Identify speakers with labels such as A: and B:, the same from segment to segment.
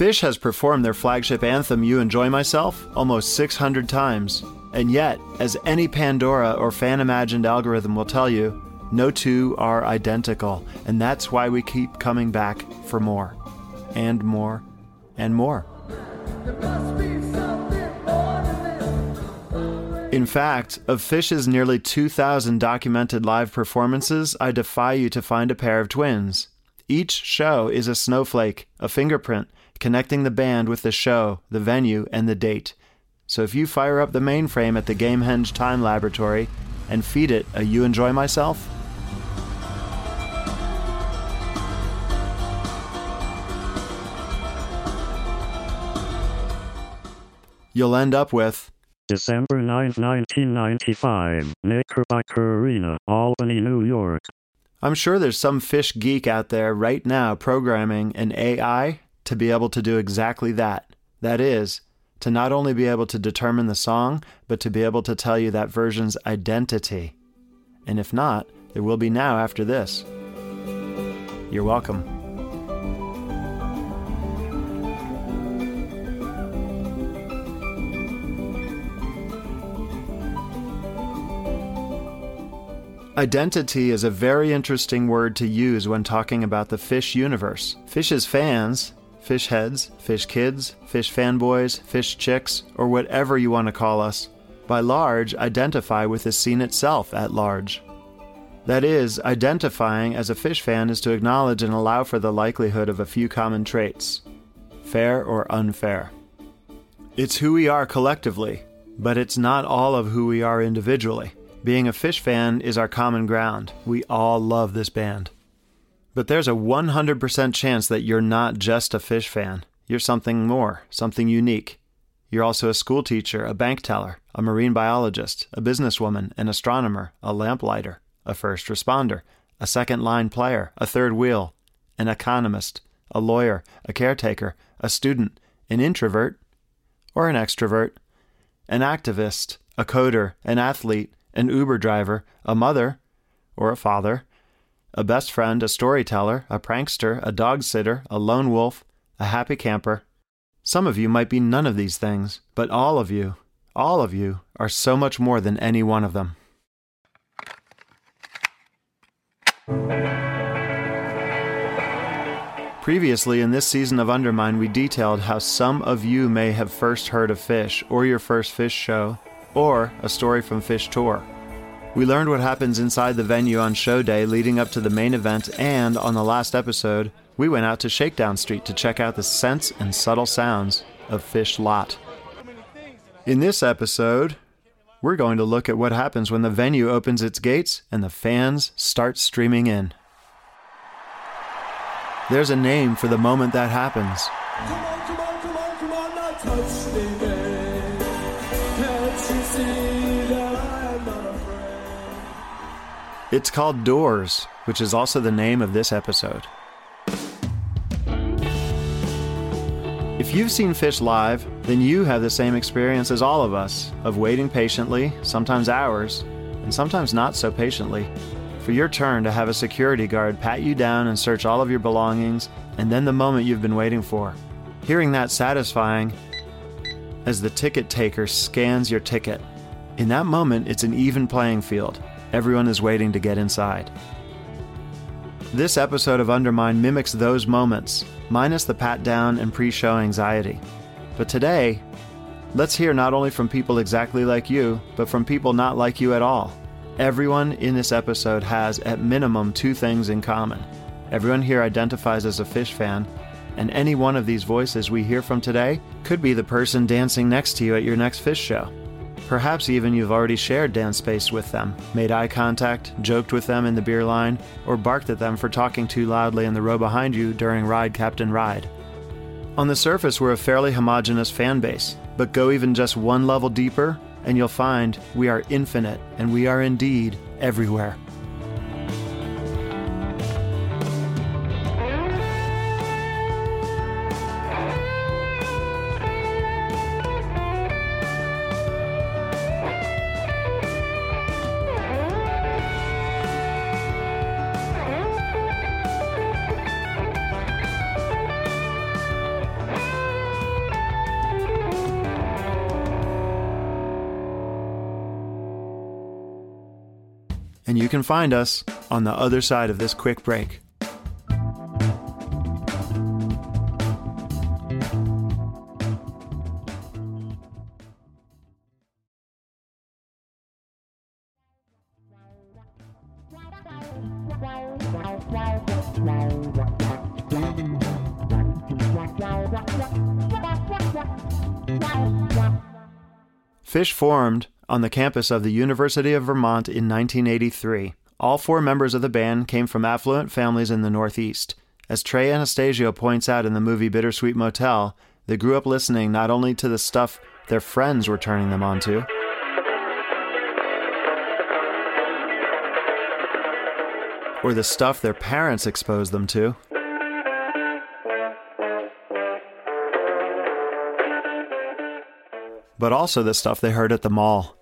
A: Phish has performed their flagship anthem, You Enjoy Myself, almost 600 times. And yet, as any Pandora or fan imagined algorithm will tell you, no two are identical. And that's why we keep coming back for more, and more, and more. In fact, of Phish's nearly 2,000 documented live performances, I defy you to find a pair of twins. Each show is a snowflake, a fingerprint, connecting the band with the show, the venue, and the date. So if you fire up the mainframe at the Gamehenge Time Laboratory and feed it a You Enjoy Myself, you'll end up with
B: December 9, 1995, Knickerbocker Arena, Albany, New York.
A: I'm sure there's some Phish geek out there right now programming an AI to be able to do exactly that. That is, to not only be able to determine the song, but to be able to tell you that version's identity. And if not, there will be now after this. You're welcome. Identity is a very interesting word to use when talking about the Phish universe. Phish's fans, Phish heads, Phish kids, Phish fanboys, Phish chicks, or whatever you want to call us, by large identify with the scene itself at large. That is, identifying as a Phish fan is to acknowledge and allow for the likelihood of a few common traits, fair or unfair. It's who we are collectively, but it's not all of who we are individually. Being a Phish fan is our common ground. We all love this band. But there's a 100% chance that you're not just a Phish fan. You're something more, something unique. You're also a school teacher, a bank teller, a marine biologist, a businesswoman, an astronomer, a lamplighter, a first responder, a second line player, a third wheel, an economist, a lawyer, a caretaker, a student, an introvert, or an extrovert, an activist, a coder, an athlete, an Uber driver, a mother, or a father, a best friend, a storyteller, a prankster, a dog sitter, a lone wolf, a happy camper. Some of you might be none of these things, but all of you, all of you, are so much more than any one of them. Previously in this season of Undermine, we detailed how some of you may have first heard of Phish, or your first Phish show, or a story from Phish Tour. We learned what happens inside the venue on show day leading up to the main event, and on the last episode, we went out to Shakedown Street to check out the scents and subtle sounds of Phish Lot. In this episode, we're going to look at what happens when the venue opens its gates and the fans start streaming in. there's a name for the moment that happens.
C: Come on, come on, come on,
A: It's called Doors, which is also the name of this episode. If you've seen Phish live, then you have the same experience as all of us of waiting patiently, sometimes hours, and sometimes not so patiently, for your turn to have a security guard pat you down and search all of your belongings, and then the moment you've been waiting for. Hearing that satisfying as the ticket taker scans your ticket. In that moment, it's an even playing field. Everyone is waiting to get inside. This episode of Undermine mimics those moments, minus the pat down and pre show anxiety. But today, let's hear not only from people exactly like you, but from people not like you at all. Everyone in this episode has, at minimum, two things in common. Everyone here identifies as a Phish fan, and any one of these voices we hear from today could be the person dancing next to you at your next Phish show. Perhaps even you've already shared dance space with them, made eye contact, joked with them in the beer line, or barked at them for talking too loudly in the row behind you during Ride Captain Ride. On the surface, we're a fairly homogenous fan base, but go even just one level deeper, and you'll find we are infinite and we are indeed everywhere. Find us on the other side of this quick break. Phish formed on the campus of the University of Vermont in 1983. All four members of the band came from affluent families in the Northeast. As Trey Anastasio points out in the movie Bittersweet Motel, they grew up listening not only to the stuff their friends were turning them on to, or the stuff their parents exposed them to. But also the stuff they heard at the mall.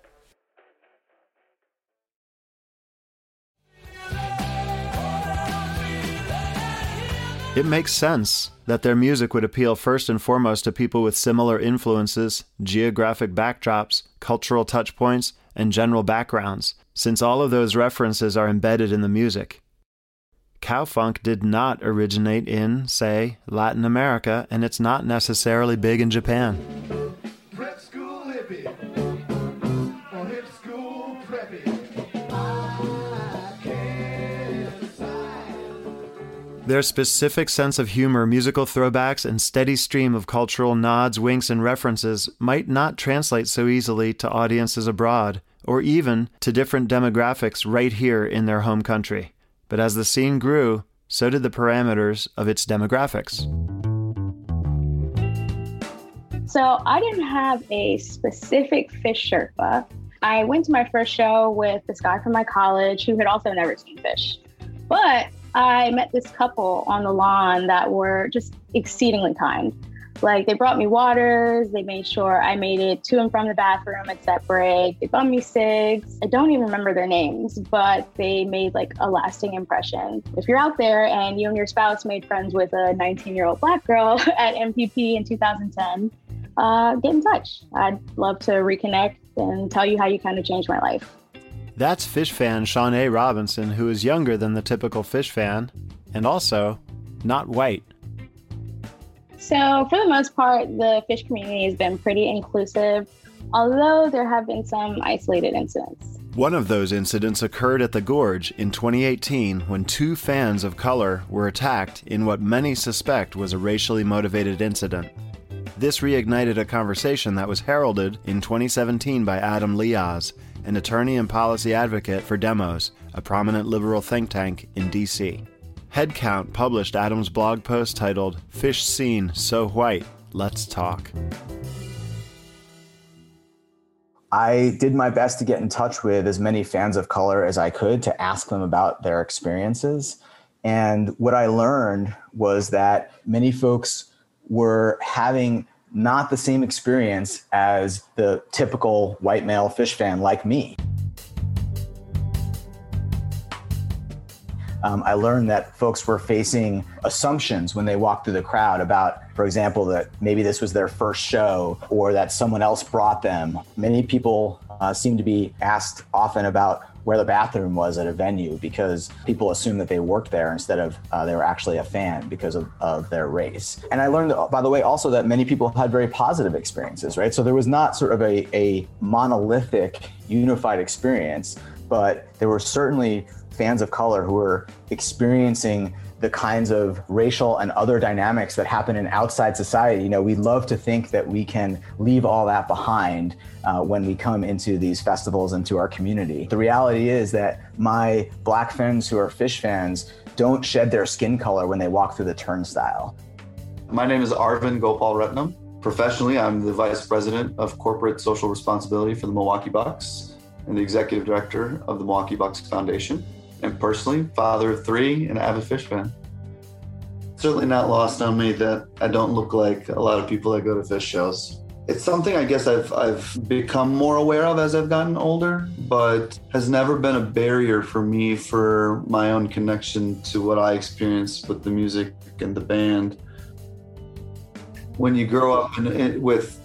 A: It makes sense that their music would appeal first and foremost to people with similar influences, geographic backdrops, cultural touchpoints, and general backgrounds, since all of those references are embedded in the music. Cowfunk did not originate in, say, Latin America, and it's not necessarily big in Japan. Their specific sense of humor, musical throwbacks, and steady stream of cultural nods, winks, and references might not translate so easily to audiences abroad, or even to different demographics right here in their home country. But as the scene grew, so did the parameters of its demographics.
D: So I didn't have a specific Phish Sherpa. I went to my first show with this guy from my college who had also never seen Phish. But I met this couple on the lawn that were just exceedingly kind. Like they brought me waters, they made sure I made it to and from the bathroom at set break. They bought me cigs. I don't even remember their names, but they made like a lasting impression. If you're out there and you and your spouse made friends with a 19 year old black girl at MPP in 2010, uh, get in touch. I'd love to reconnect and tell you how you kind of changed my life.
A: That's Phish fan Shaunea Robinson, who is younger than the typical Phish fan, and also not white.
D: So, for the most part, the Phish community has been pretty inclusive, although there have been some isolated incidents.
A: One of those incidents occurred at the Gorge in 2018 when two fans of color were attacked in what many suspect was a racially motivated incident. This reignited a conversation that was heralded in 2017 by Adam Lioz, an attorney and policy advocate for Demos, a prominent liberal think tank in DC. Headcount published Adam's blog post titled Phish Scene So White, Let's Talk.
E: I did my best to get in touch with as many fans of color as I could to ask them about their experiences. And what I learned was that many folks were having not the same experience as the typical white male Phish fan like me. Um, I learned that folks were facing assumptions when they walked through the crowd about, for example, that maybe this was their first show or that someone else brought them. Many people uh, seem to be asked often about where the bathroom was at a venue because people assume that they worked there instead of uh, they were actually a fan because of, of their race. And I learned, by the way, also that many people had very positive experiences, right? So there was not sort of a, a monolithic, unified experience, but there were certainly fans of color who were experiencing the kinds of racial and other dynamics that happen in outside society. You know, we love to think that we can leave all that behind uh, when we come into these festivals and to our community. The reality is that my black friends who are Phish fans don't shed their skin color when they walk through the turnstile.
F: My name is Arvind Gopalratnam. Professionally, I'm the Vice President of Corporate Social Responsibility for the Milwaukee Bucks and the Executive Director of the Milwaukee Bucks Foundation and personally, father of three and avid Phish fan. Certainly not lost on me that I don't look like a lot of people that go to Phish shows. It's something I guess I've I've become more aware of as I've gotten older, but has never been a barrier for me for my own connection to what I experienced with the music and the band. When you grow up in, in, with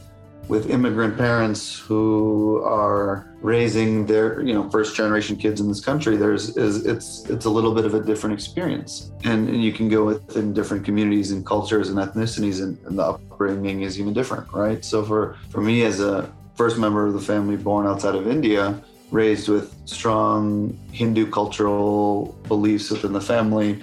F: with immigrant parents who are raising their you know first generation kids in this country there's is it's it's a little bit of a different experience. And, and you can go within different communities and cultures and ethnicities and, and, the upbringing is even different right? So for for me as a first member of the family born outside of india raised with strong hindu cultural beliefs within the family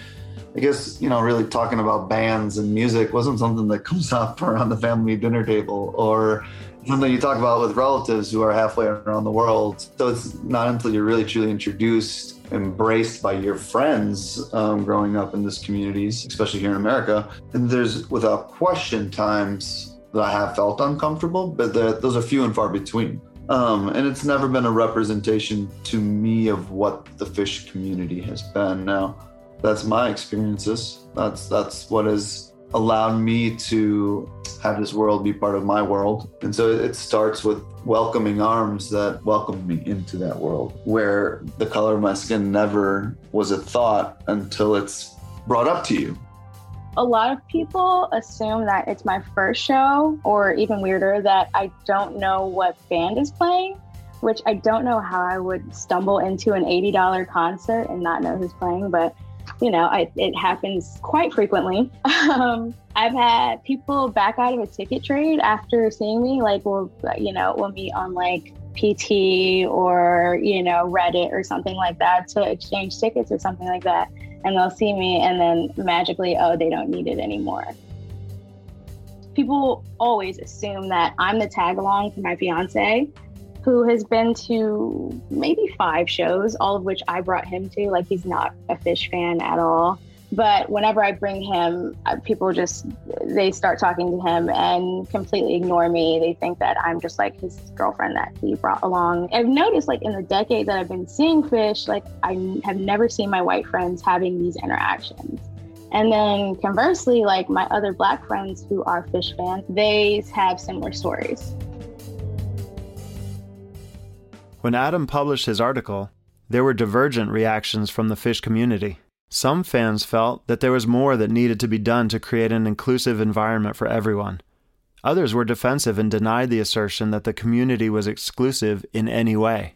F: I guess, you know, really talking about bands and music wasn't something that comes up around the family dinner table or something you talk about with relatives who are halfway around the world. So it's not until you're really truly introduced, embraced by your friends um, growing up in this communities, especially here in America. And there's without question times that I have felt uncomfortable, but those are few and far between. Um, and it's never been a representation to me of what the Phish community has been. Now, that's my experiences. That's that's what has allowed me to have this world be part of my world. And so it starts with welcoming arms that welcomed me into that world where the color of my skin never was a thought until it's brought up to you.
D: A lot of people assume that it's my first show, or even weirder, that I don't know what band is playing, which I don't know how I would stumble into an $80 concert and not know who's playing, but you know, I, it happens quite frequently. Um, I've had people back out of a ticket trade after seeing me, like, we'll, you know, we'll meet on like PT or, you know, Reddit or something like that to exchange tickets or something like that. And they'll see me and then magically, oh, they don't need it anymore. People always assume that I'm the tag along for my fiance who has been to maybe five shows, all of which I brought him to. Like, he's not a Phish fan at all. But whenever I bring him, people just they start talking to him and completely ignore me. They think that I'm just like his girlfriend that he brought along. I've noticed like in the decade that I've been seeing Phish, like I have never seen my white friends having these interactions. And then conversely, like my other black friends who are Phish fans, they have similar stories.
A: When Adam published his article, there were divergent reactions from the Phish community. Some fans felt that there was more that needed to be done to create an inclusive environment for everyone. Others were defensive and denied the assertion that the community was exclusive in any way.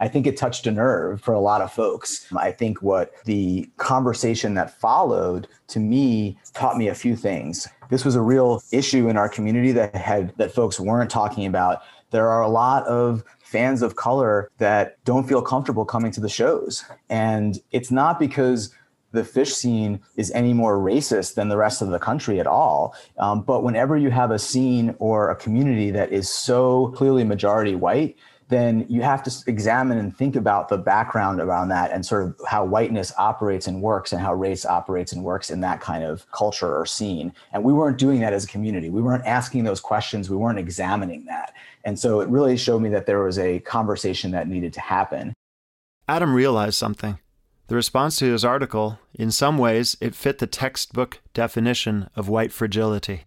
E: I think it touched a nerve for a lot of folks. I think what the conversation that followed to me taught me a few things. This was a real issue in our community that had that folks weren't talking about. There are a lot of fans of color that don't feel comfortable coming to the shows. And it's not because the Phish scene is any more racist than the rest of the country at all. Um, but whenever you have a scene or a community that is so clearly majority white, then you have to examine and think about the background around that and sort of how whiteness operates and works and how race operates and works in that kind of culture or scene. And we weren't doing that as a community. We weren't asking those questions. We weren't examining that. And so it really showed me that there was a conversation that needed to happen.
A: Adam realized something. The response to his article, in some ways, it fit the textbook definition of white fragility.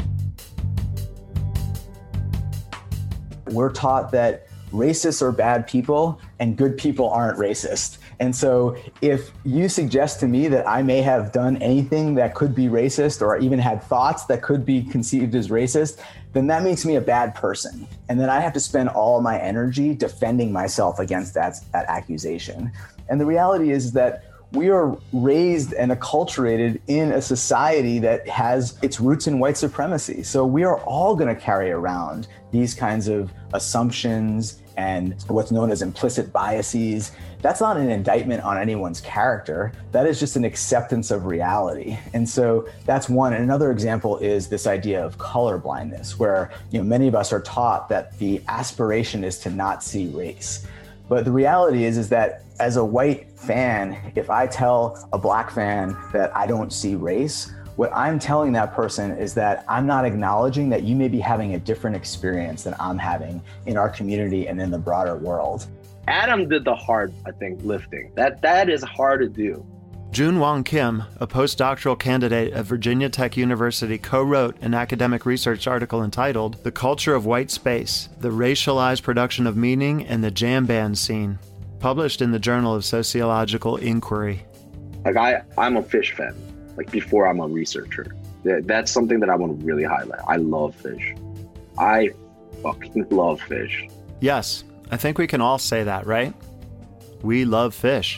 E: We're taught that racists are bad people and good people aren't racist. And so if you suggest to me that I may have done anything that could be racist or even had thoughts that could be conceived as racist, then that makes me a bad person. And then I have to spend all my energy defending myself against that, that accusation. And the reality is that we are raised and acculturated in a society that has its roots in white supremacy. So we are all going to carry around these kinds of assumptions and what's known as implicit biases. That's not an indictment on anyone's character. That is just an acceptance of reality. And so that's one. And another example is this idea of color blindness, where you know many of us are taught that the aspiration is to not see race. But the reality is, is that as a white fan, if I tell a black fan that I don't see race, what I'm telling that person is that I'm not acknowledging that you may be having a different experience than I'm having in our community and in the broader world.
G: Adam did the hard, I think, lifting. That that is hard to do.
A: Jun Wong Kim, a postdoctoral candidate at Virginia Tech University, co wrote an academic research article entitled The Culture of White Space The Racialized Production of Meaning and the Jam Band Scene, published in the Journal of Sociological Inquiry.
G: Like, I, I'm a Phish fan like before I'm a researcher. That's something that I want to really highlight. I love Phish. I fucking love Phish.
A: Yes, I think we can all say that, right? We love Phish.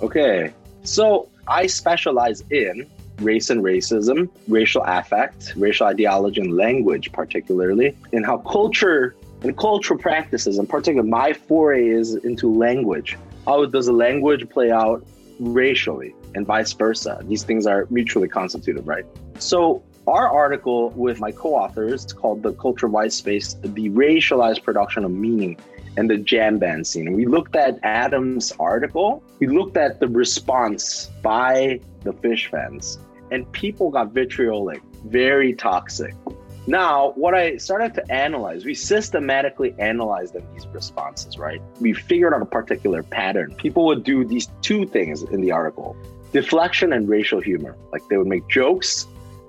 G: Okay, so I specialize in race and racism, racial affect, racial ideology, and language, particularly, and how culture and cultural practices, and particularly my foray is into language. How does a language play out racially? and vice versa. These things are mutually constitutive, right? So our article with my co-authors called the culture white space the racialized production of meaning and the jam band scene we looked at adam's article we looked at the response by the Phish fans and people got vitriolic very toxic now, what I started to analyze, we systematically analyzed these responses, right? We figured out a particular pattern. People would do these two things in the article deflection and racial humor. Like they would make jokes,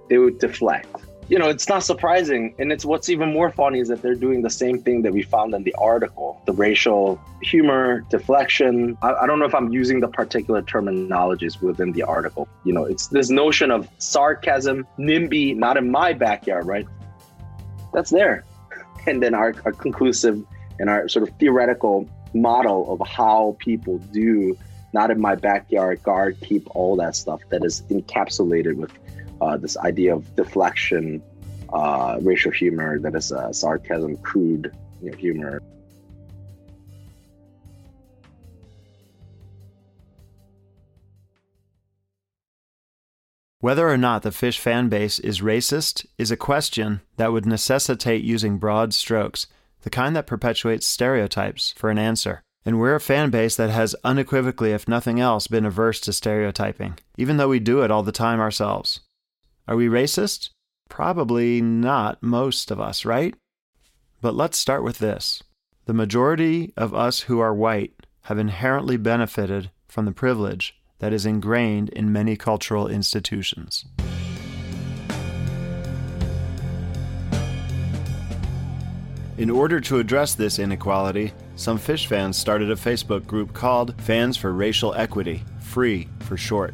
G: they would deflect. You know, it's not surprising. And it's what's even more funny is that they're doing the same thing that we found in the article the racial humor, deflection. I, I don't know if I'm using the particular terminologies within the article. You know, it's this notion of sarcasm, NIMBY, not in my backyard, right? That's there. And then our, our conclusive and our sort of theoretical model of how people do not in my backyard, guard, keep, all that stuff that is encapsulated with uh, this idea of deflection, uh, racial humor, that is uh, sarcasm, crude you know, humor.
A: Whether or not the Phish fan base is racist is a question that would necessitate using broad strokes, the kind that perpetuates stereotypes, for an answer. And we're a fan base that has unequivocally, if nothing else, been averse to stereotyping, even though we do it all the time ourselves. Are we racist? Probably not most of us, right? But let's start with this. The majority of us who are white have inherently benefited from the privilege that is ingrained in many cultural institutions. In order to address this inequality, some Phish fans started a Facebook group called Fans for Racial Equity, Free for short.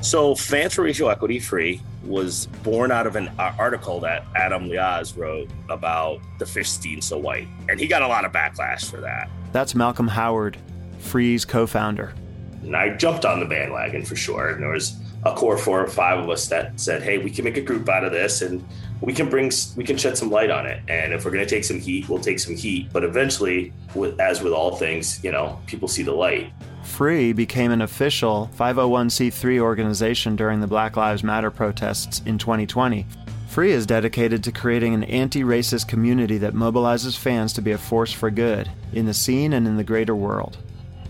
H: So, Fans for Racial Equity Free was born out of an article that Adam Lioz wrote about the Phish steam so white. And he got a lot of backlash for that.
A: That's Malcolm Howard, Free's co founder.
H: And I jumped on the bandwagon for sure. And there was a core four or five of us that said, hey, we can make a group out of this and we can bring we can shed some light on it and if we're going to take some heat we'll take some heat but eventually with, as with all things you know people see the light
A: free became an official 501c3 organization during the black lives matter protests in 2020 Free is dedicated to creating an anti racist community that mobilizes fans to be a force for good in the scene and in the greater world.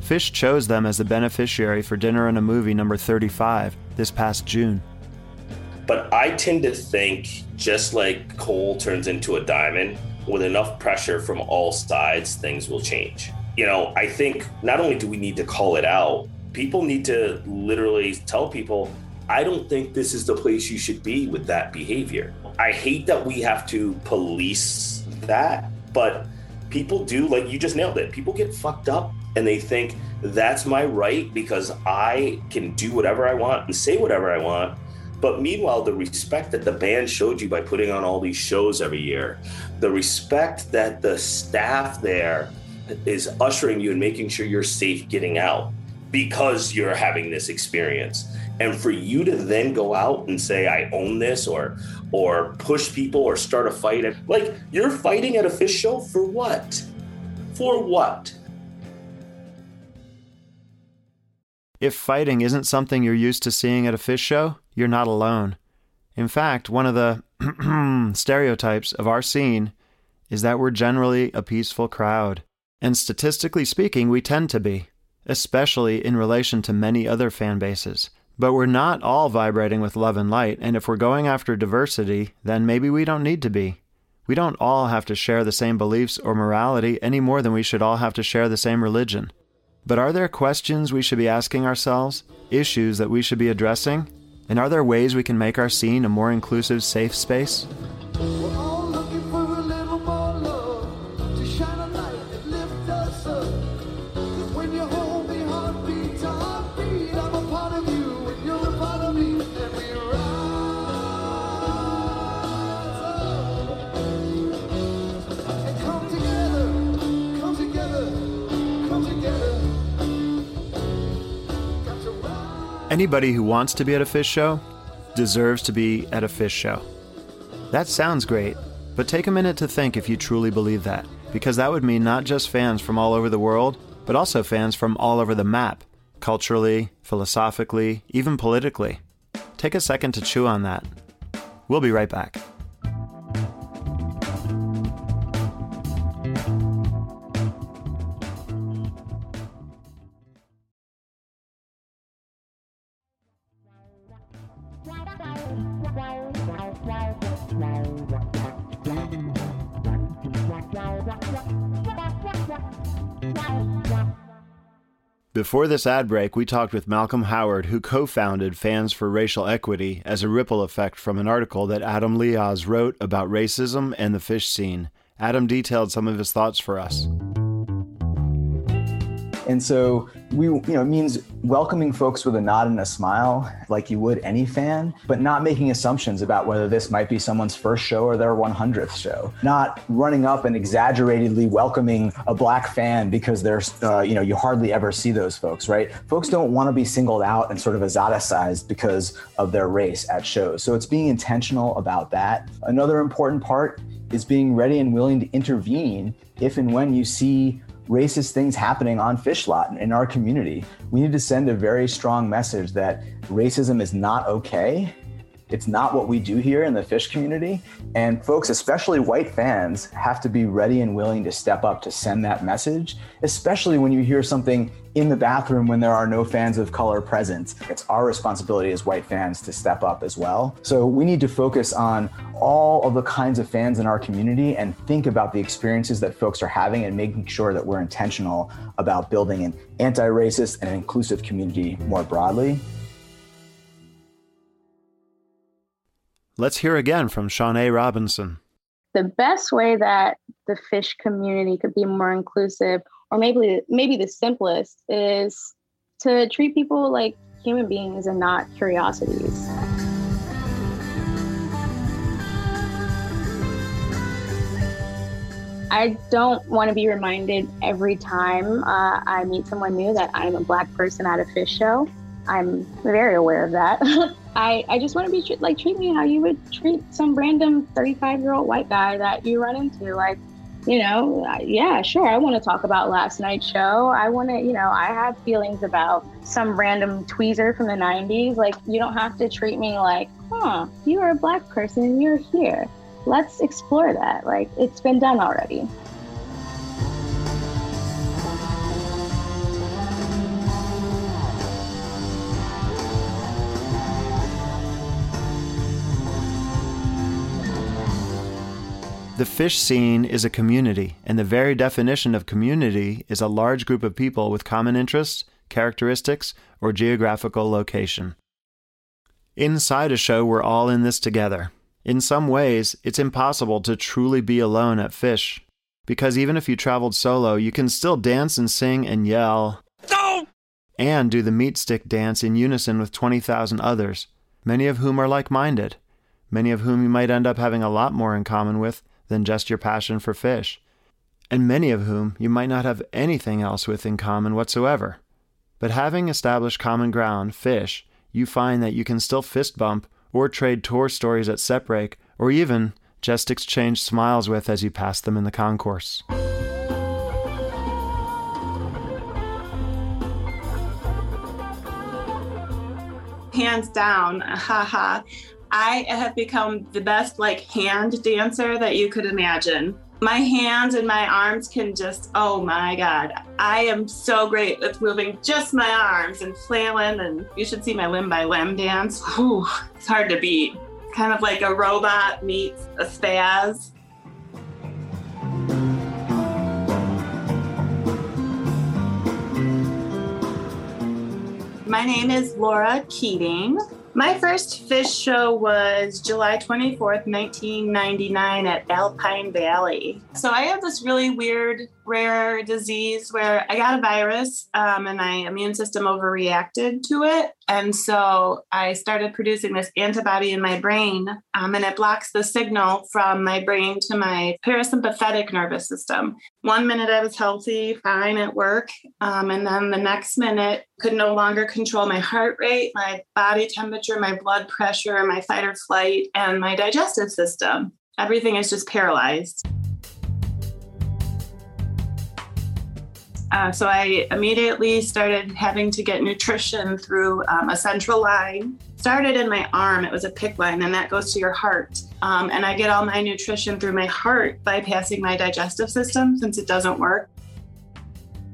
A: Phish chose them as the beneficiary for Dinner and a Movie number 35 this past June.
H: But I tend to think just like coal turns into a diamond, with enough pressure from all sides, things will change. You know, I think not only do we need to call it out, people need to literally tell people, I don't think this is the place you should be with that behavior. I hate that we have to police that, but people do, like you just nailed it. People get fucked up and they think that's my right because I can do whatever I want and say whatever I want. But meanwhile, the respect that the band showed you by putting on all these shows every year, the respect that the staff there is ushering you and making sure you're safe getting out because you're having this experience. And for you to then go out and say, I own this or or push people or start a fight, like you're fighting at a Phish show for what? For what?
A: If fighting isn't something you're used to seeing at a Phish show, you're not alone. In fact, one of the stereotypes of our scene is that we're generally a peaceful crowd. And statistically speaking, we tend to be, especially in relation to many other fan bases. But we're not all vibrating with love and light, and if we're going after diversity, then maybe we don't need to be. We don't all have to share the same beliefs or morality any more than we should all have to share the same religion. But are there questions we should be asking ourselves, issues that we should be addressing? And are there ways we can make our scene a more inclusive, safe space? Anybody who wants to be at a Phish show deserves to be at a Phish show. That sounds great, but take a minute to think if you truly believe that, because that would mean not just fans from all over the world, but also fans from all over the map, culturally, philosophically, even politically. Take a second to chew on that. We'll be right back. Before this ad break, we talked with Malcolm Howard, who co founded Fans for Racial Equity as a ripple effect from an article that Adam Lioz wrote about racism and the Phish scene. Adam detailed some of his thoughts for us.
E: And so we, you know, it means welcoming folks with a nod and a smile, like you would any fan, but not making assumptions about whether this might be someone's first show or their 100th show. Not running up and exaggeratedly welcoming a black fan because there's, uh, you know, you hardly ever see those folks, right? Folks don't want to be singled out and sort of exoticized because of their race at shows. So it's being intentional about that. Another important part is being ready and willing to intervene if and when you see racist things happening on Phish lot in our community. We need to send a very strong message that racism is not okay. It's not what we do here in the Phish community. And folks, especially white fans, have to be ready and willing to step up to send that message, especially when you hear something in the bathroom when there are no fans of color present. It's our responsibility as white fans to step up as well. So we need to focus on all of the kinds of fans in our community and think about the experiences that folks are having and making sure that we're intentional about building an anti racist and inclusive community more broadly.
A: Let's hear again from Shaunea Robinson.
D: the best way that the Phish community could be more inclusive or maybe maybe the simplest is to treat people like human beings and not curiosities I don't want to be reminded every time uh, I meet someone new that I'm a black person at a Phish show. I'm very aware of that. I, I just want to be like treat me how you would treat some random 35 year old white guy that you run into. Like you know, yeah, sure, I want to talk about last night's show. I want to, you know, I have feelings about some random tweezer from the 90s. Like, you don't have to treat me like, huh, you're a black person and you're here. Let's explore that. Like, it's been done already.
A: The Phish scene is a community, and the very definition of community is a large group of people with common interests, characteristics, or geographical location. Inside a show, we're all in this together. In some ways, it's impossible to truly be alone at Phish, because even if you traveled solo, you can still dance and sing and yell. And do the Meatstick dance in unison with 20,000 others, many of whom are like minded, many of whom you might end up having a lot more in common with than just your passion for Phish, and many of whom you might not have anything else with in common whatsoever. But having established common ground, Phish, you find that you can still fist bump or trade tour stories at set break, or even just exchange smiles with as you pass them in the concourse.
I: hands down haha i have become the best like hand dancer that you could imagine. My hands and my arms can just oh my god. I am so great at moving just my arms and flailing and you should see my limb by limb dance. Whew, it's hard to beat. Kind of like a robot meets a spaz. My name is Laura Keating. My first Phish show was July 24th, 1999 at Alpine Valley. So I have this really weird, rare disease where I got a virus um, and my immune system overreacted to it. And so I started producing this antibody in my brain, um, and it blocks the signal from my brain to my parasympathetic nervous system. One minute I was healthy, fine at work, um, and then the next minute could no longer control my heart rate, my body temperature, my blood pressure, my fight or flight, and my digestive system. Everything is just paralyzed. Uh, so I immediately started having to get nutrition through um, a central line. Started in my arm, it was a pick line, and that goes to your heart. Um, and I get all my nutrition through my heart, bypassing my digestive system since it doesn't work.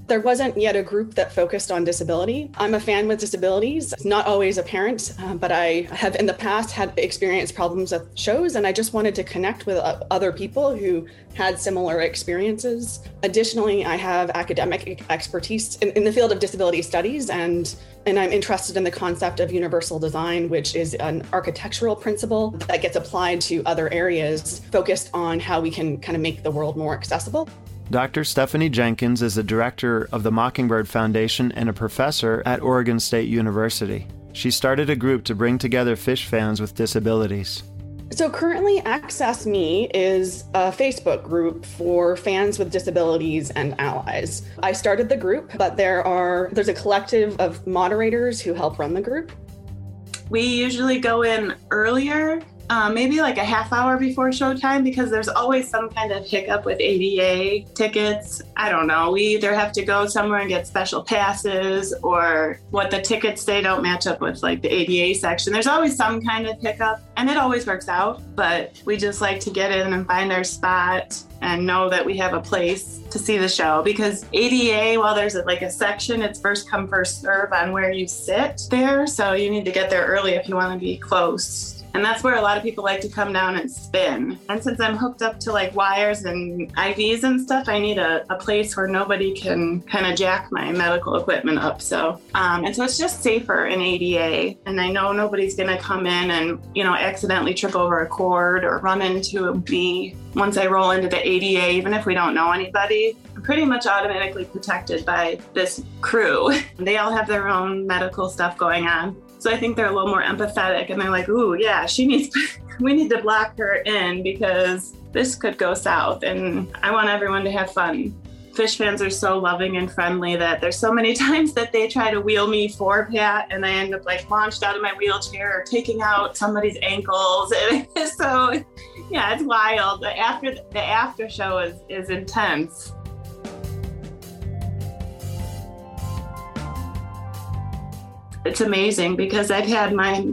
J: There wasn't yet a group that focused on disability. I'm a fan with disabilities. Not always apparent, uh, but I have in the past had experienced problems at shows, and I just wanted to connect with uh, other people who had similar experiences. Additionally, I have academic expertise in, in the field of disability studies, and and I'm interested in the concept of universal design, which is an architectural principle that gets applied to other areas, focused on how we can kind of make the world more accessible.
A: Dr. Stephanie Jenkins is the director of the Mockingbird Foundation and a professor at Oregon State University. She started a group to bring together Phish fans with disabilities.
J: So currently, Access Me is a Facebook group for fans with disabilities and allies. I started the group, but there are there's a collective of moderators who help run the group.
I: We usually go in earlier, um, maybe like a half hour before showtime, because there's always some kind of hiccup with ADA tickets. I don't know. We either have to go somewhere and get special passes, or what the tickets they don't match up with like the ADA section. There's always some kind of hiccup, and it always works out. But we just like to get in and find our spot and know that we have a place to see the show because ADA, while there's like a section, it's first come, first serve on where you sit there. So you need to get there early if you want to be close. And that's where a lot of people like to come down and spin. And since I'm hooked up to like wires and IVs and stuff, I need a, a place where nobody can kind of jack my medical equipment up. So, um, and so it's just safer in ADA. And I know nobody's going to come in and, you know, accidentally trip over a cord or run into me once I roll into the ADA, even if we don't know anybody. I'm pretty much automatically protected by this crew. They all have their own medical stuff going on. So I think they're a little more empathetic and they're like, ooh, yeah, she needs, we need to block her in because this could go south and I want everyone to have fun. Phish fans are so loving and friendly that there's so many times that they try to wheel me for Pat and I end up like launched out of my wheelchair or taking out somebody's ankles. So yeah, it's wild. The after the after show is is intense. It's amazing because I've had my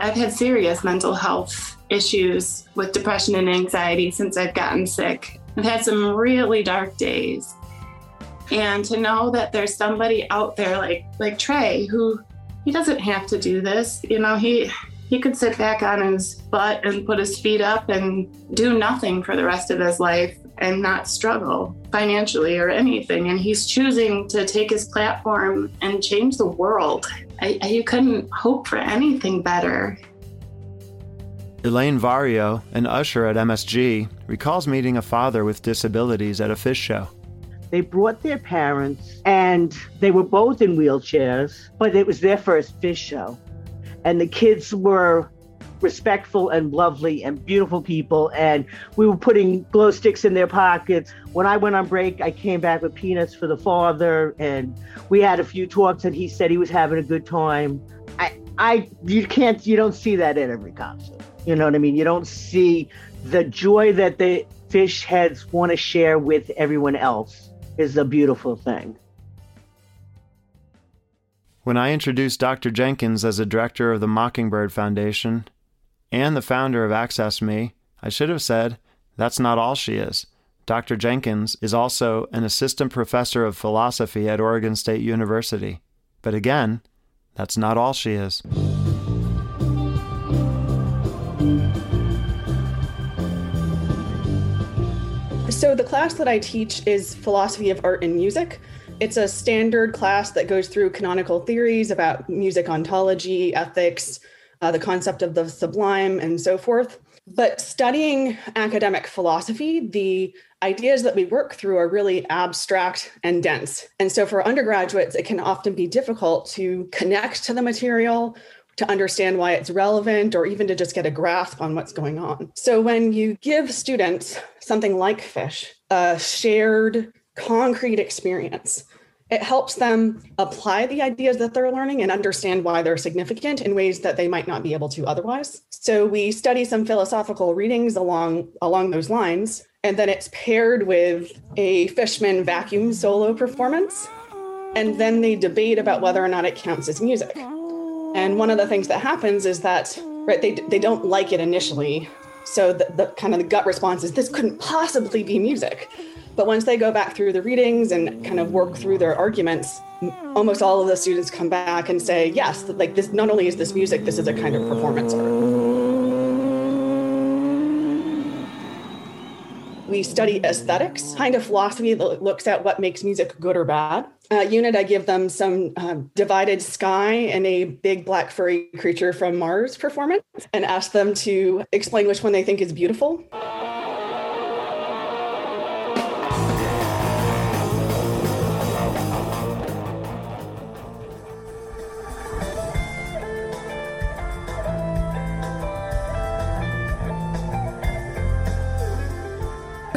I: I've had serious mental health issues with depression and anxiety since I've gotten sick. I've had some really dark days. And to know that there's somebody out there like like Trey who he doesn't have to do this. You know, he he could sit back on his butt and put his feet up and do nothing for the rest of his life and not struggle financially or anything. And he's choosing to take his platform and change the world. I, I, you couldn't hope for anything better.
A: Elaine Vario, an usher at MSG, recalls meeting a father with disabilities at a Phish show.
K: They brought their parents, and they were both in wheelchairs, but it was their first Phish show. And the kids were respectful and lovely and beautiful people. And we were putting glow sticks in their pockets. When I went on break, I came back with peanuts for the father, and we had a few talks. And he said he was having a good time. I, I, you can't, you don't see that at every concert. You know what I mean? You don't see the joy that the Phish heads want to share with everyone else is a beautiful thing.
A: When I introduced Dr. Jenkins as a director of the Mockingbird Foundation and the founder of Access Me, I should have said, that's not all she is. Dr. Jenkins is also an assistant professor of philosophy at Oregon State University. But again, that's not all she is.
J: So, the class that I teach is Philosophy of Art and Music. It's a standard class that goes through canonical theories about music ontology, ethics, uh, the concept of the sublime, and so forth. But studying academic philosophy, the ideas that we work through are really abstract and dense. And so for undergraduates, it can often be difficult to connect to the material, to understand why it's relevant, or even to just get a grasp on what's going on. So when you give students something like Phish, a shared concrete experience, it helps them apply the ideas that they're learning and understand why they're significant in ways that they might not be able to otherwise. So we study some philosophical readings along along those lines, and then it's paired with a Fishman vacuum solo performance, and then they debate about whether or not it counts as music. And one of the things that happens is that right they they don't like it initially. So the, the kind of the gut response is this couldn't possibly be music. But once they go back through the readings and kind of work through their arguments, almost all of the students come back and say, yes, like this, not only is this music, this is a kind of performance art. We study aesthetics, kind of philosophy that looks at what makes music good or bad. Uh, unit, I give them some um, divided sky and a big black furry creature from Mars performance and ask them to explain which one they think is beautiful.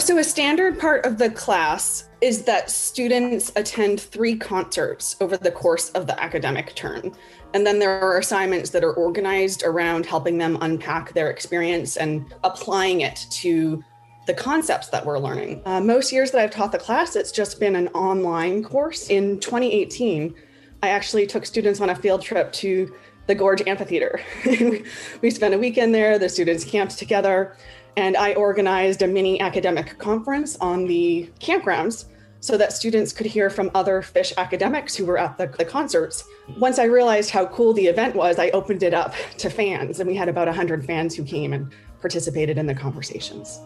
J: So, a standard part of the class is that students attend three concerts over the course of the academic term. And then there are assignments that are organized around helping them unpack their experience and applying it to the concepts that we're learning. Uh, most years that I've taught the class, it's just been an online course. In 2018, I actually took students on a field trip to the Gorge Amphitheater. we spent a weekend there, the students camped together and I organized a mini academic conference on the campgrounds so that students could hear from other Phish academics who were at the, the, concerts. Once I realized how cool the event was, I opened it up to fans, and we had about 100 fans who came and participated in the conversations.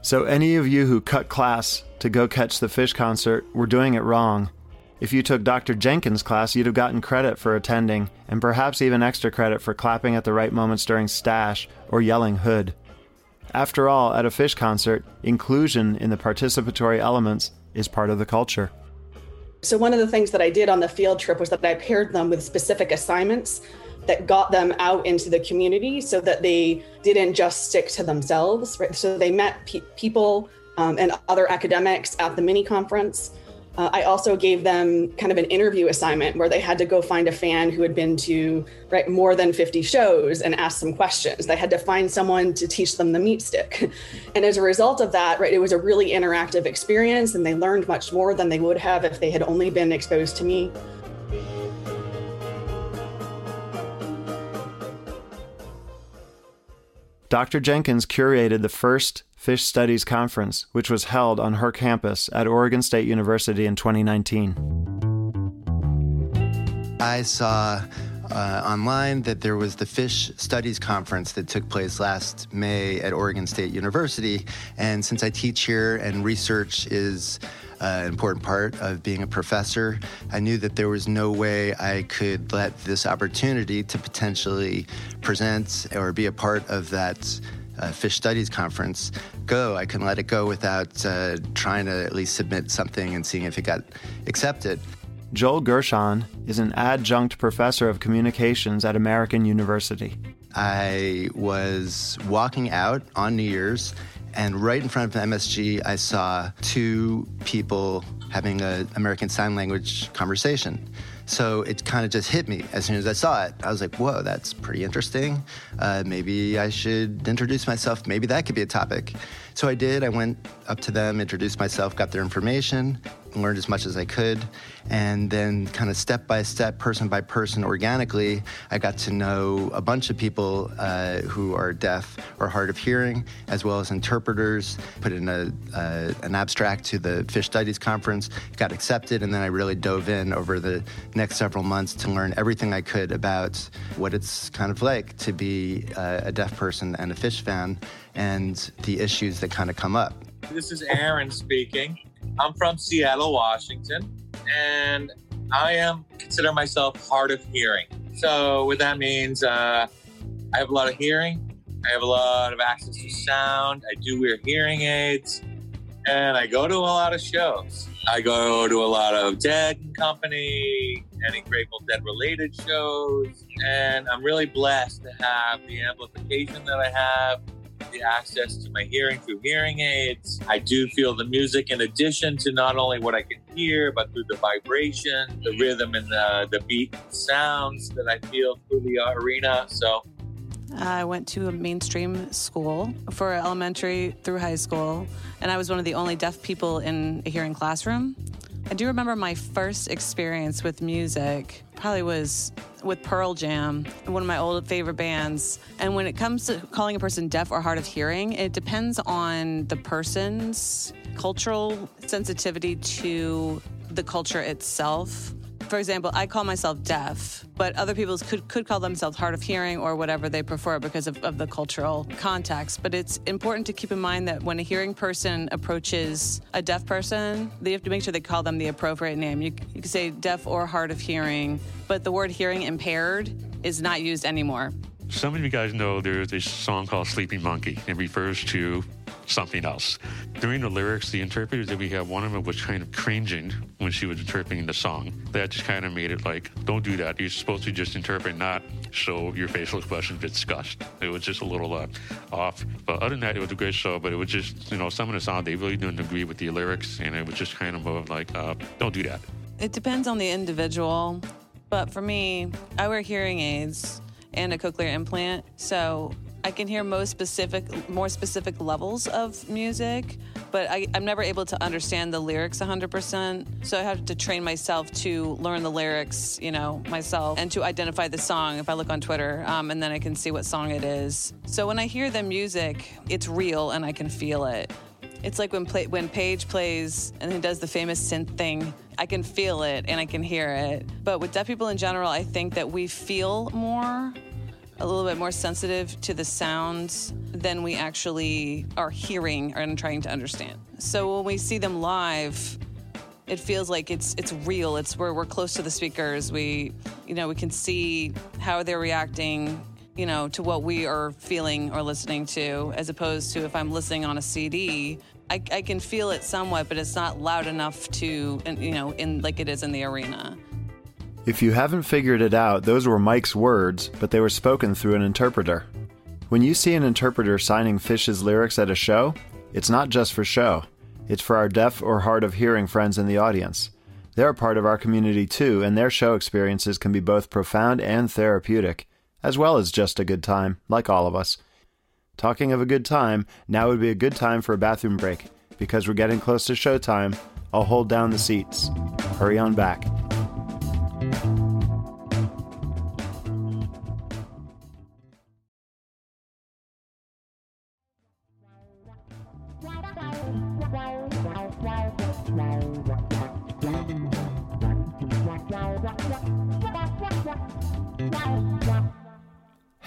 A: So, any of you who cut class to go catch the Phish concert were doing it wrong. If you took Dr. Jenkins' class, you'd have gotten credit for attending, and perhaps even extra credit for clapping at the right moments during stash or yelling hood. After all, at a Phish concert, inclusion in the participatory elements is part of the culture.
J: So, one of the things that I did on the field trip was that I paired them with specific assignments that got them out into the community so that they didn't just stick to themselves, right? So, they met pe- people um, and other academics at the mini conference. Uh, I also gave them kind of an interview assignment where they had to go find a fan who had been to right more than 50 shows and ask some questions. They had to find someone to teach them the Meatstick. And as a result of that, right, it was a really interactive experience and they learned much more than they would have if they had only been exposed to me.
A: Dr. Jenkins curated the first Phish Studies Conference, which was held on her campus at Oregon State University in 2019.
L: I saw uh, online that there was the Phish Studies Conference that took place last May at Oregon State University. And since I teach here and research is uh, an important part of being a professor, I knew that there was no way I could let this opportunity to potentially present or be a part of that. Uh, Phish Studies Conference go. I couldn't let it go without uh, trying to at least submit something and seeing if it got accepted.
A: Joel Gershon is an adjunct professor of communications at American University.
L: I was walking out on New Year's, and right in front of MSG, I saw two people having an American Sign Language conversation. So it kind of just hit me as soon as I saw it. I was like, whoa, that's pretty interesting. Uh, maybe I should introduce myself. Maybe that could be a topic. So I did. I went up to them, introduced myself, got their information, learned as much as I could. And then, kind of step by step, person by person, organically, I got to know a bunch of people uh, who are deaf or hard of hearing, as well as interpreters. Put in a, uh, an abstract to the Phish Studies Conference, got accepted, and then I really dove in over the next several months to learn everything I could about what it's kind of like to be uh, a deaf person and a Phish fan and the issues that kind of come up.
M: This is Aaron speaking. I'm from Seattle, Washington, and I am consider myself hard of hearing. So what that means, uh, I have a lot of hearing. I have a lot of access to sound. I do wear hearing aids, and I go to a lot of shows. I go to a lot of Dead and Company, any Grateful Dead related shows, and I'm really blessed to have the amplification that I have the access to my hearing through hearing aids. I do feel the music in addition to not only what I can hear, but through the vibration, the rhythm, and the, the beat sounds that I feel through the arena. So
N: I went to a mainstream school for elementary through high school, and I was one of the only deaf people in a hearing classroom. I do remember my first experience with music probably was with Pearl Jam, one of my old favorite bands. And when it comes to calling a person deaf or hard of hearing, it depends on the person's cultural sensitivity to the culture itself. For example, I call myself deaf, but other people could, could call themselves hard of hearing or whatever they prefer because of, of the cultural context. But it's important to keep in mind that when a hearing person approaches a deaf person, they have to make sure they call them the appropriate name. You, you can say deaf or hard of hearing, but the word hearing impaired is not used anymore.
O: Some of you guys know there's a song called Sleeping Monkey. It refers to something else. During the lyrics, the interpreter that we have, one of them was kind of cringing when she was interpreting the song. That just kind of made it like, don't do that. You're supposed to just interpret, not show your facial expression of disgust. It was just a little uh, off. But other than that, it was a great show. But it was just, you know, some of the songs, they really didn't agree with the lyrics. And it was just kind of like, uh, don't do that.
N: It depends on the individual. But for me, I wear hearing aids and a cochlear implant. So I can hear most specific, more specific levels of music, but I, am never able to understand the lyrics 100%. So I have to train myself to learn the lyrics, you know, myself, and to identify the song if I look on Twitter, um, and then I can see what song it is. So when I hear the music, it's real and I can feel it. It's like when play, when Page plays and he does the famous synth thing. I can feel it and I can hear it. But with deaf people in general, I think that we feel more a little bit more sensitive to the sounds than we actually are hearing and trying to understand. So when we see them live, it feels like it's it's real. It's where we're close to the speakers. We, you know, we can see how they're reacting, you know, to what we are feeling or listening to, as opposed to if I'm listening on a CD. I, I can feel it somewhat, but it's not loud enough to, you know, in like it is in the arena.
A: If you haven't figured it out, those were Mike's words, but they were spoken through an interpreter. When you see an interpreter signing Phish's lyrics at a show, It's not just for show, it's for our deaf or hard of hearing friends in the audience. They're a part of our community too, and their show experiences can be both profound and therapeutic, as well as just a good time, like all of us. Talking of a good time, now would be a good time for a bathroom break. Because we're getting close to showtime, I'll hold down the seats. Hurry on back.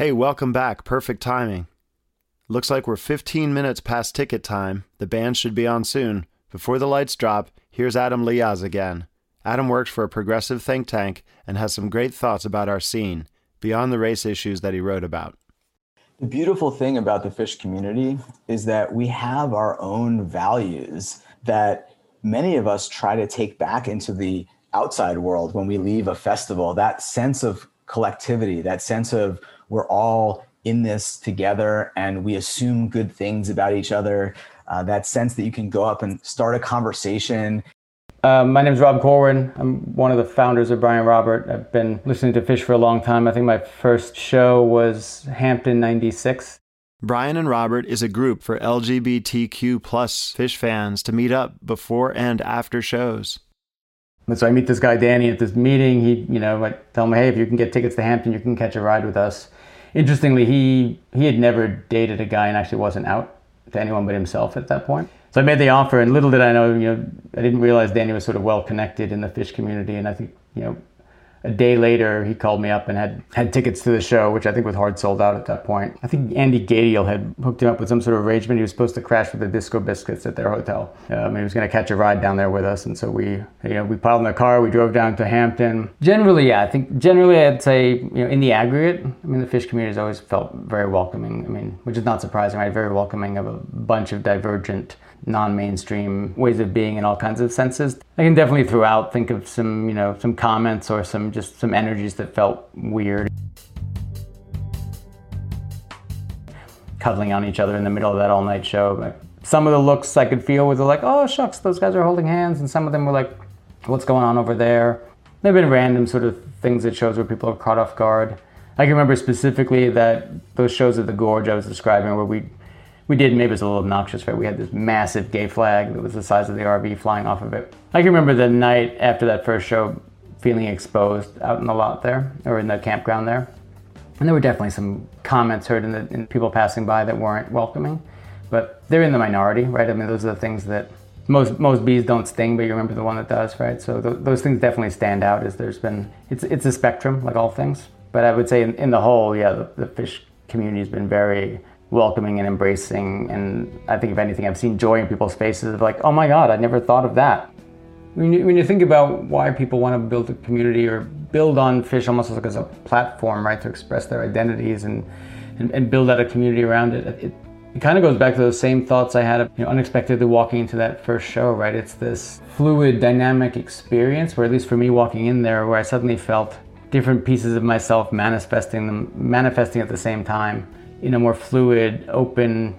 A: Hey, welcome back. Perfect timing. Looks like we're 15 minutes past ticket time. The band should be on soon. Before the lights drop, here's Adam Lioz again. Adam works for a progressive think tank and has some great thoughts about our scene, beyond the race issues that he wrote about.
E: The beautiful thing about the Phish community is that we have our own values that many of us try to take back into the outside world when we leave a festival. That sense of collectivity, that sense of we're all in this together and we assume good things about each other. Uh, that sense that you can go up and start a conversation.
P: Uh, my name is Rob Corwin. I'm one of the founders of Brian Robert. I've been listening to Phish for a long time. I think my first show was Hampton 96.
A: Brian and Robert is a group for LGBTQ plus Phish fans to meet up before and after shows.
P: And so I meet this guy Danny at this meeting. He, you know, I tell him, hey, if you can get tickets to Hampton, you can catch a ride with us. Interestingly, he he had never dated a guy and actually wasn't out to anyone but himself at that point. So I made the offer, and little did I know, you know, I didn't realize Danny was sort of well connected in the Phish community, and I think, you know, a day later, he called me up and had, had tickets to the show, which I think was hard sold out at that point. I think Andy Gadiel had hooked him up with some sort of arrangement. He was supposed to crash with the Disco Biscuits at their hotel. Um, he was going to catch a ride down there with us, and so we, you know, we piled in the car. We drove down to Hampton. Generally, yeah, I think generally I'd say, you know, in the aggregate, I mean, the Phish community has always felt very welcoming. I mean, which is not surprising, right? Very welcoming of a bunch of divergent non-mainstream ways of being in all kinds of senses. I can definitely throughout think of some, you know, some comments or some just some energies that felt weird. Cuddling on each other in the middle of that all-night show. Some of the looks I could feel were like, oh shucks, those guys are holding hands, and some of them were like, what's going on over there? There have been random sort of things at shows where people are caught off guard. I can remember specifically that those shows at the Gorge I was describing where we we did maybe it was a little obnoxious right? We had this massive gay flag that was the size of the rv flying off of it. I can remember the night after that first show feeling exposed out in the lot there or in the campground there. And there were definitely some comments heard in, the, in people passing by that weren't welcoming but they're in the minority right? I mean those are the things that most most bees don't sting but you remember the one that does right? So th- those things definitely stand out as there's been it's it's a spectrum like all things. But i would say in, in the whole yeah the, the Phish community has been very welcoming and embracing. And I think, if anything, I've seen joy in people's faces of like, oh my God, I never thought of that. When you, when you think about why people want to build a community or build on Phish almost like as a platform, right, to express their identities and, and, and build out a community around it, it, it kind of goes back to those same thoughts I had of you know, unexpectedly walking into that first show, right? It's this fluid, dynamic experience where, at least for me, walking in there, where I suddenly felt different pieces of myself manifesting them, manifesting at the same time in a more fluid, open,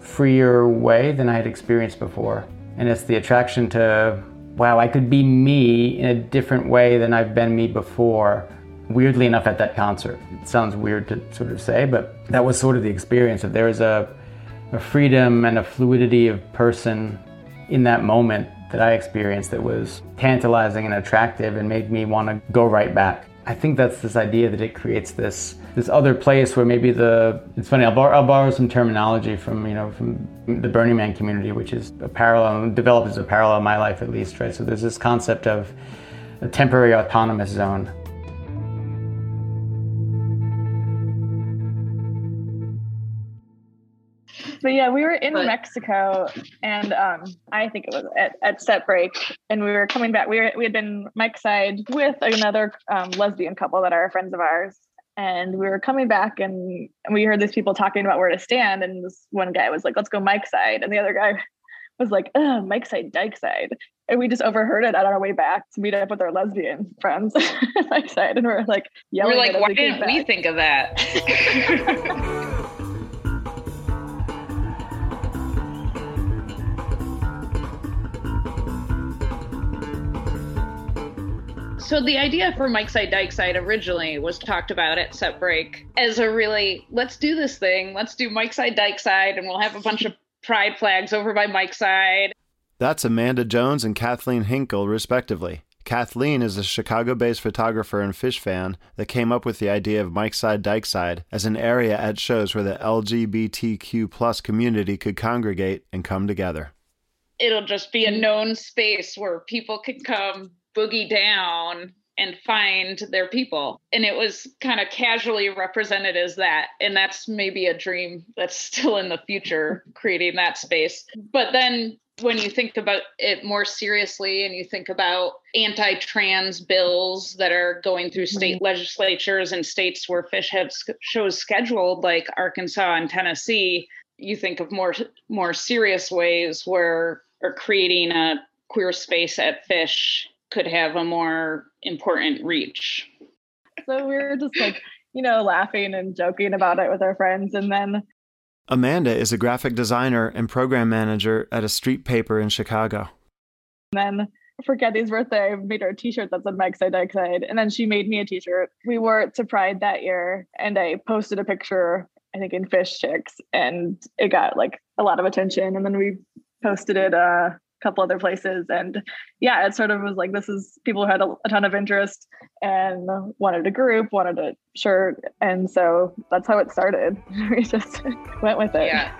P: freer way than I had experienced before. And it's the attraction to, wow, I could be me in a different way than I've been me before. Weirdly enough, at that concert. It sounds weird to sort of say, but that was sort of the experience. That there was a, a freedom and a fluidity of person in that moment that I experienced that was tantalizing and attractive and made me want to go right back. I think that's this idea that it creates this this other place where maybe the it's funny I'll, bar, I'll borrow some terminology from you know from the Burning Man community, which is a parallel developed as a parallel in my life at least, right? So there's this concept of a temporary autonomous zone.
Q: But yeah, we were in Mexico, and um, I think it was at, at set break, and we were coming back. We were we had been Mike side with another um, lesbian couple that are friends of ours, and we were coming back, and, and we heard these people talking about where to stand, and this one guy was like, "Let's go Mike side," and the other guy was like, "Ugh, Mike side, Dyke side," and we just overheard it on our way back to meet up with our lesbian friends, Mike side, and we are like yelling.
R: We're like, why didn't we think of that? So the idea for Mike Side Dyke Side originally was talked about at Set Break as a really let's do this thing, let's do Mike Side Dyke Side, and we'll have a bunch of pride flags over by Mike's side.
A: That's Amanda Jones and Kathleen Hinkle, respectively. Kathleen is a Chicago based photographer and Phish fan that came up with the idea of Mike Side Dyke Side as an area at shows where the LGBTQ plus community could congregate and come together.
R: It'll just be a known space where people can come boogie down and find their people. And it was kind of casually represented as that. And that's maybe a dream that's still in the future, creating that space. But then when you think about it more seriously and you think about anti-trans bills that are going through state mm-hmm. legislatures and states where Phish have shows scheduled like arkansas and tennessee you think of more more serious ways where or creating a queer space at Phish could have a more important reach
Q: So we were just like, you know, laughing and joking about it with our friends. And then
A: Amanda is a graphic designer and program manager at a street paper in Chicago.
Q: And then for Kathy's birthday, I made her a t-shirt that said Mike Side Dyke Side. And then she made me a t-shirt. We wore it to Pride that year and I posted a picture, I think in Phish Chicks, and it got like a lot of attention. And then we posted it uh, a couple other places. And yeah, it sort of was like this is people who had a, a ton of interest and wanted a group, wanted a shirt. And so that's how it started. we just went with it.
R: Yeah.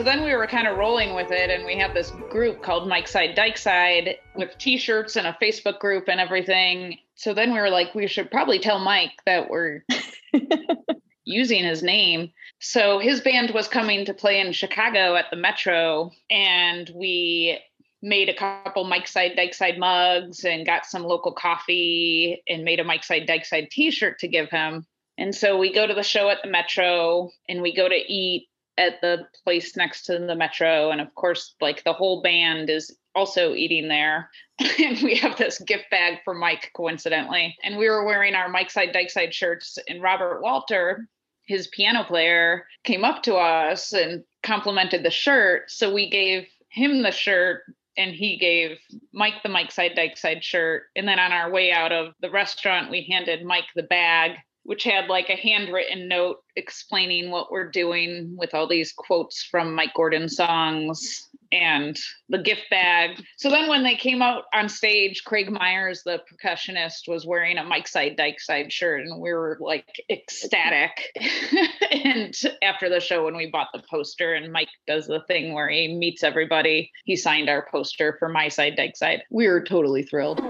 R: So then we were kind of rolling with it, and we have this group called Mike Side Dyke Side with T-shirts and a Facebook group and everything. So then we were like, we should probably tell Mike that we're using his name. So his band was coming to play in Chicago at the Metro, and we made a couple Mike Side Dyke Side mugs and got some local coffee and made a Mike Side Dyke Side T-shirt to give him. And so we go to the show at the Metro, and we go to eat at the place next to the metro and of course like the whole band is also eating there. And we have this gift bag for mike coincidentally. And we were wearing our mike side dyke side shirts and robert walter his piano player came up to us and complimented the shirt. So we gave him the shirt and he gave mike the mike side dyke side shirt. And then on our way out of the restaurant we handed mike the bag which had like a handwritten note explaining what we're doing with all these quotes from Mike Gordon songs and the gift bag. So then when they came out on stage, Craig Myers, the percussionist, was wearing a Mike Side Dyke Side shirt, and we were like ecstatic. and after the show, when we bought the poster, and Mike does the thing where he meets everybody, he signed our poster for My Side Dyke Side. We were totally thrilled.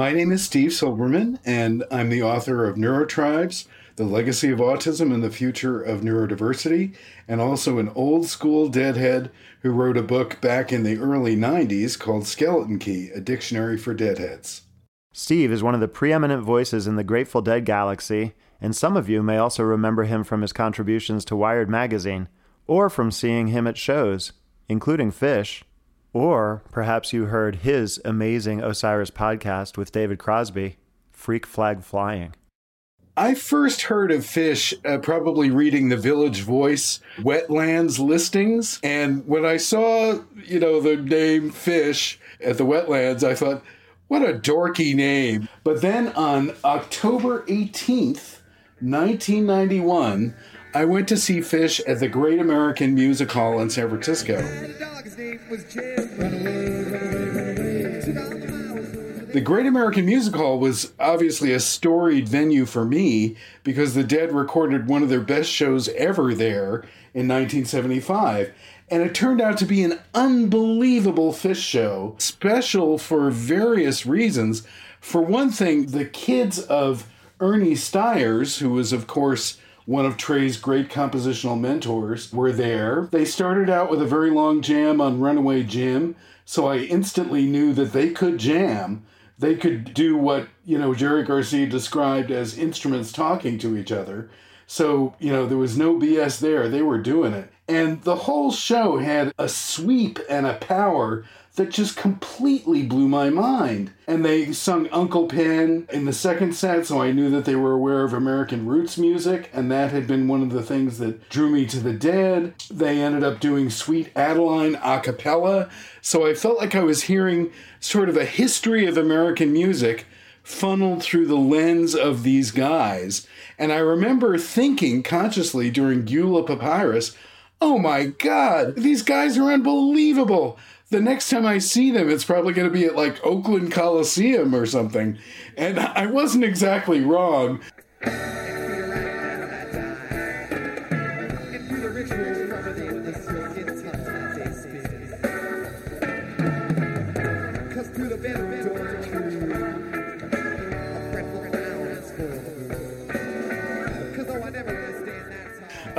S: My name is Steve Silberman, and I'm the author of Neurotribes, The Legacy of Autism and the Future of Neurodiversity, and also an old school deadhead who wrote a book back in the early 90s called Skeleton Key A Dictionary for Deadheads.
A: Steve is one of the preeminent voices in the Grateful Dead galaxy, and some of you may also remember him from his contributions to Wired magazine, or from seeing him at shows, including Phish. Or perhaps you heard his amazing Osiris podcast with David Crosby, Freak Flag Flying.
S: I first heard of Phish uh, probably reading the Village Voice wetlands listings. And when I saw, you know, the name Phish at the wetlands, I thought, what a dorky name. But then on October 18th, 1991, I went to see Phish at the Great American Music Hall in San Francisco. The Great American Music Hall was obviously a storied venue for me because the Dead recorded one of their best shows ever there in 1975. And it turned out to be an unbelievable Phish show, special for various reasons. For one thing, the kids of Ernie Stires, who was, of course, one of Trey's great compositional mentors, were there. They started out with a very long jam on Runaway Jim, so I instantly knew that they could jam. they could do what, you know, Jerry Garcia described as instruments talking to each other. So, you know, there was no BS there. They were doing it. And the whole show had a sweep and a power that just completely blew my mind. And they sung Uncle Pen in the second set, so I knew that they were aware of American roots music, and that had been one of the things that drew me to the dead. They ended up doing Sweet Adeline a cappella, so I felt like I was hearing sort of a history of American music funneled through the lens of these guys. And I remember thinking consciously during Guelah Papyrus, oh my God, these guys are unbelievable. The next time I see them, it's probably going to be at like Oakland Coliseum or something. And I wasn't exactly wrong.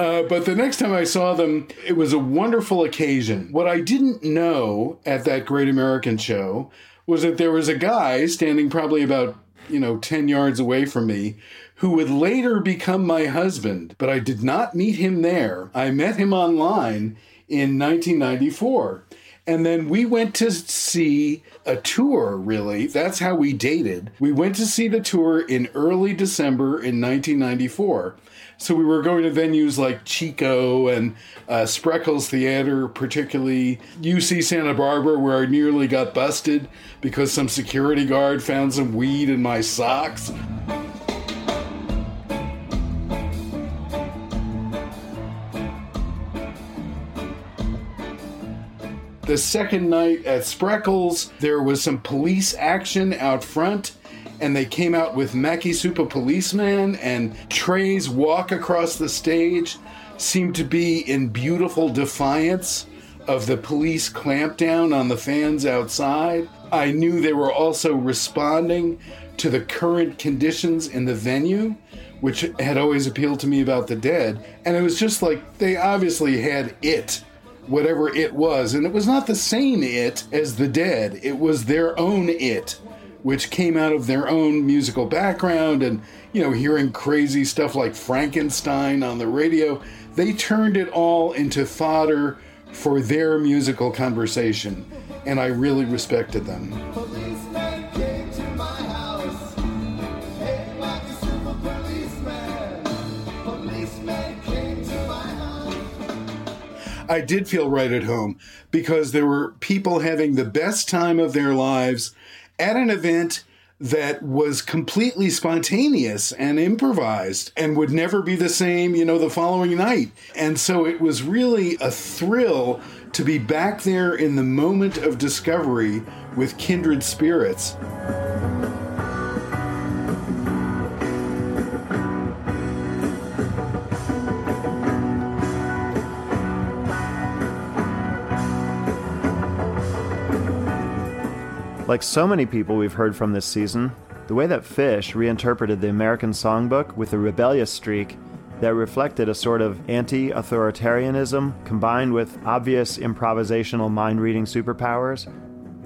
S: Uh, but the next time I saw them, it was a wonderful occasion. What I didn't know at that Great American Show was that there was a guy standing probably about, you know, 10 yards away from me who would later become my husband. But I did not meet him there. I met him online in 1994. And then we went to see a tour, really. That's how we dated. We went to see the tour in early December in 1994. So we were going to venues like Chico and uh, Spreckels Theater, particularly UC Santa Barbara, where I nearly got busted because some security guard found some weed in my socks. The second night at Spreckels, there was some police action out front, and they came out with Makisupa Policeman, and Trey's walk across the stage seemed to be in beautiful defiance of the police clampdown on the fans outside. I knew they were also responding to the current conditions in the venue, which had always appealed to me about the dead. And it was just like they obviously had it whatever it was. And it was not the same it as the dead, it was their own it, which came out of their own musical background and, you know, hearing crazy stuff like Frankenstein on the radio. They turned it all into fodder for their musical conversation. And I really respected them. I did feel right at home because there were people having the best time of their lives at an event that was completely spontaneous and improvised and would never be the same, you know, the following night. And so it was really a thrill to be back there in the moment of discovery with kindred spirits.
A: Like so many people we've heard from this season, the way that Phish reinterpreted the American songbook with a rebellious streak that reflected a sort of anti authoritarianism combined with obvious improvisational mind reading superpowers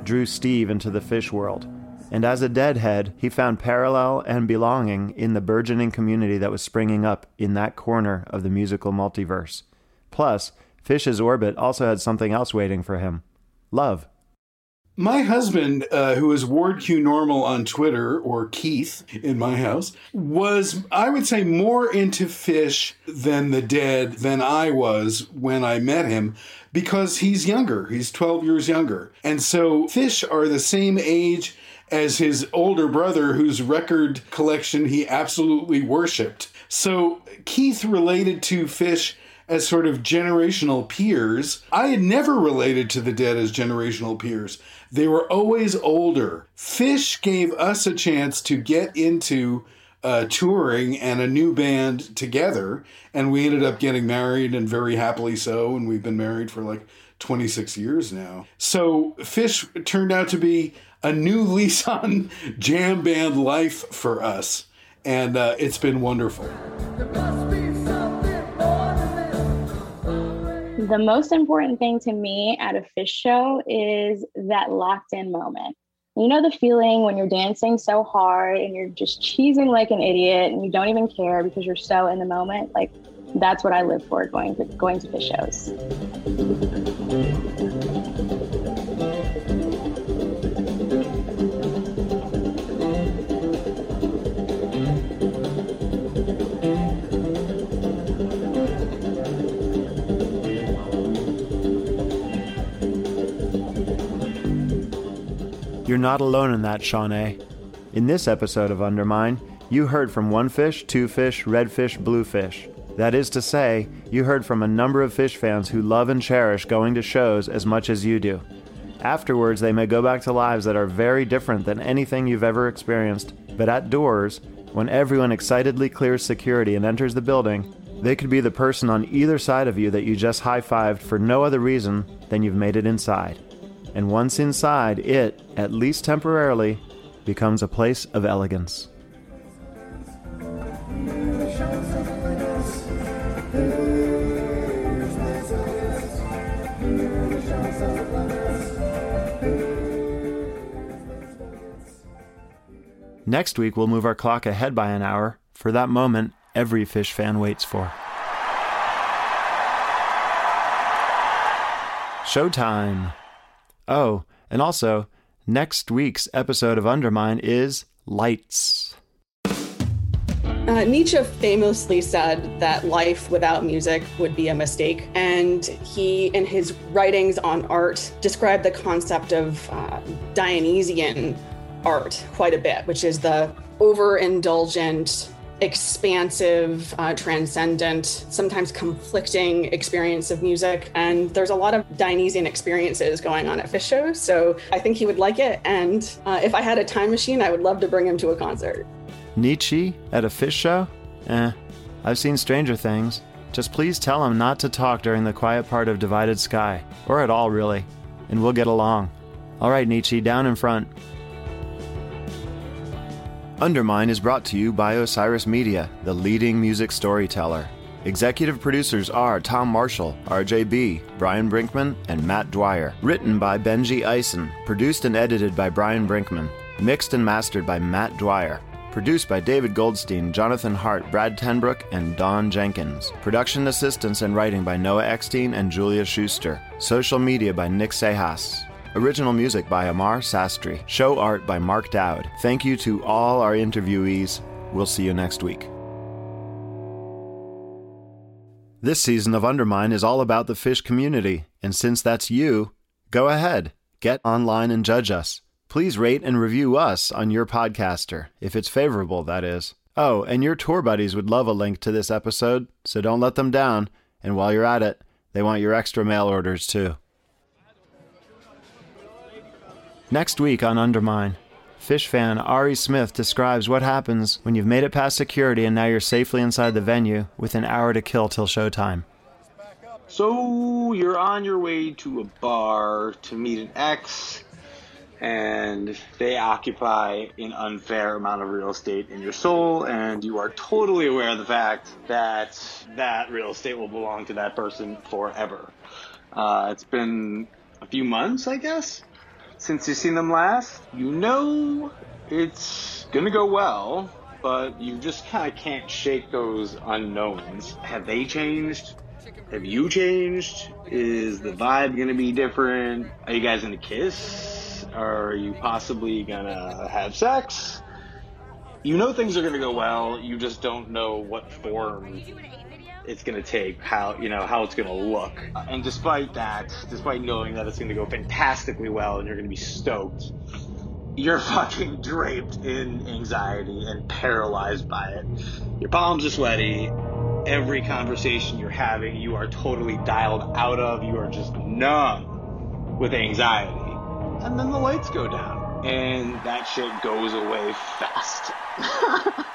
A: drew Steve into the Phish world. And as a deadhead, he found parallel and belonging in the burgeoning community that was springing up in that corner of the musical multiverse. Plus, Phish's orbit also had something else waiting for him love.
S: My husband, uh, who is Ward Q Normal on Twitter, or Keith in my house, was, I would say, more into Phish than the dead than I was when I met him because he's younger. He's 12 years younger. And so Phish are the same age as his older brother, whose record collection he absolutely worshiped. So Keith related to Phish as sort of generational peers. I had never related to the dead as generational peers. They were always older. Phish gave us a chance to get into uh, touring and a new band together, and we ended up getting married and very happily so, and we've been married for like 26 years now. So Phish turned out to be a new lease on jam band life for us, and uh, it's been wonderful.
D: The most important thing to me at a Phish show is that locked in moment. You know the feeling when you're dancing so hard and you're just cheesing like an idiot and you don't even care because you're so in the moment? Like that's what I live for going to going to Phish shows.
A: You're not alone in that, Shaunea. In this episode of Undermine, you heard from one fish, two fish, red fish, blue fish. That is to say, you heard from a number of Phish fans who love and cherish going to shows as much as you do. Afterwards, they may go back to lives that are very different than anything you've ever experienced, but at doors, when everyone excitedly clears security and enters the building, they could be the person on either side of you that you just high fived for no other reason than you've made it inside. And once inside, it, at least temporarily, becomes a place of elegance. Next week, we'll move our clock ahead by an hour for that moment every Phish fan waits for. Showtime! Oh, and also, next week's episode of Undermine is Lights.
J: Uh, Nietzsche famously said that life without music would be a mistake. And he, in his writings on art, described the concept of uh, Dionysian art quite a bit, which is the overindulgent, expansive, uh, transcendent, sometimes conflicting experience of music. And there's a lot of Dionysian experiences going on at Phish shows. So I think he would like it. And uh, if I had a time machine, I would love to bring him to a concert.
A: Nietzsche at a Phish show? Eh, I've seen stranger things. Just please tell him not to talk during the quiet part of Divided Sky, or at all, really, and we'll get along. All right, Nietzsche, down in front. Undermine is brought to you by Osiris Media, the leading music storyteller. Executive producers are Tom Marshall, RJ Bee, Brian Brinkman, and Matt Dwyer. Written by Benjy Eisen, produced and edited by Brian Brinkman, mixed and mastered by Matt Dwyer. Produced by David Goldstein, Jonathan Hart, Brad Tenbrook, and Dawn Jenkins. Production assistance and writing by Noah Eckstein and Julia Shuster. Social media by Nick Cejas. Original music by Amar Sastry. Show art by Mark Dowd. Thank you to all our interviewees. We'll see you next week. This season of Undermine is all about the Phish community, and since that's you, go ahead, get online and judge us. Please rate and review us on your podcaster, if it's favorable, that is. Oh, and your tour buddies would love a link to this episode, so don't let them down. And while you're at it, they want your extra mail orders too. Next week on Undermine, Phish fan Ari Smith describes what happens when you've made it past security and now you're safely inside the venue with an hour to kill till showtime.
G: So you're on your way to a bar to meet an ex, and they occupy an unfair amount of real estate in your soul, and you are totally aware of the fact that that real estate will belong to that person forever. Uh, it's been a few months, I guess, since you've seen them last. You know it's gonna go well, but you just kind of can't shake those unknowns. Have they changed? Have you changed? Is the vibe gonna be different? Are you guys gonna kiss? Are you possibly gonna have sex? You know things are gonna go well, you just don't know what form it's gonna take, how you know how it's gonna look. And despite that, despite knowing that it's gonna go fantastically well and you're gonna be stoked, you're fucking draped in anxiety and paralyzed by it. Your palms are sweaty. Every conversation you're having, you are totally dialed out of. You are just numb with anxiety. And then the lights go down, and that shit goes away fast.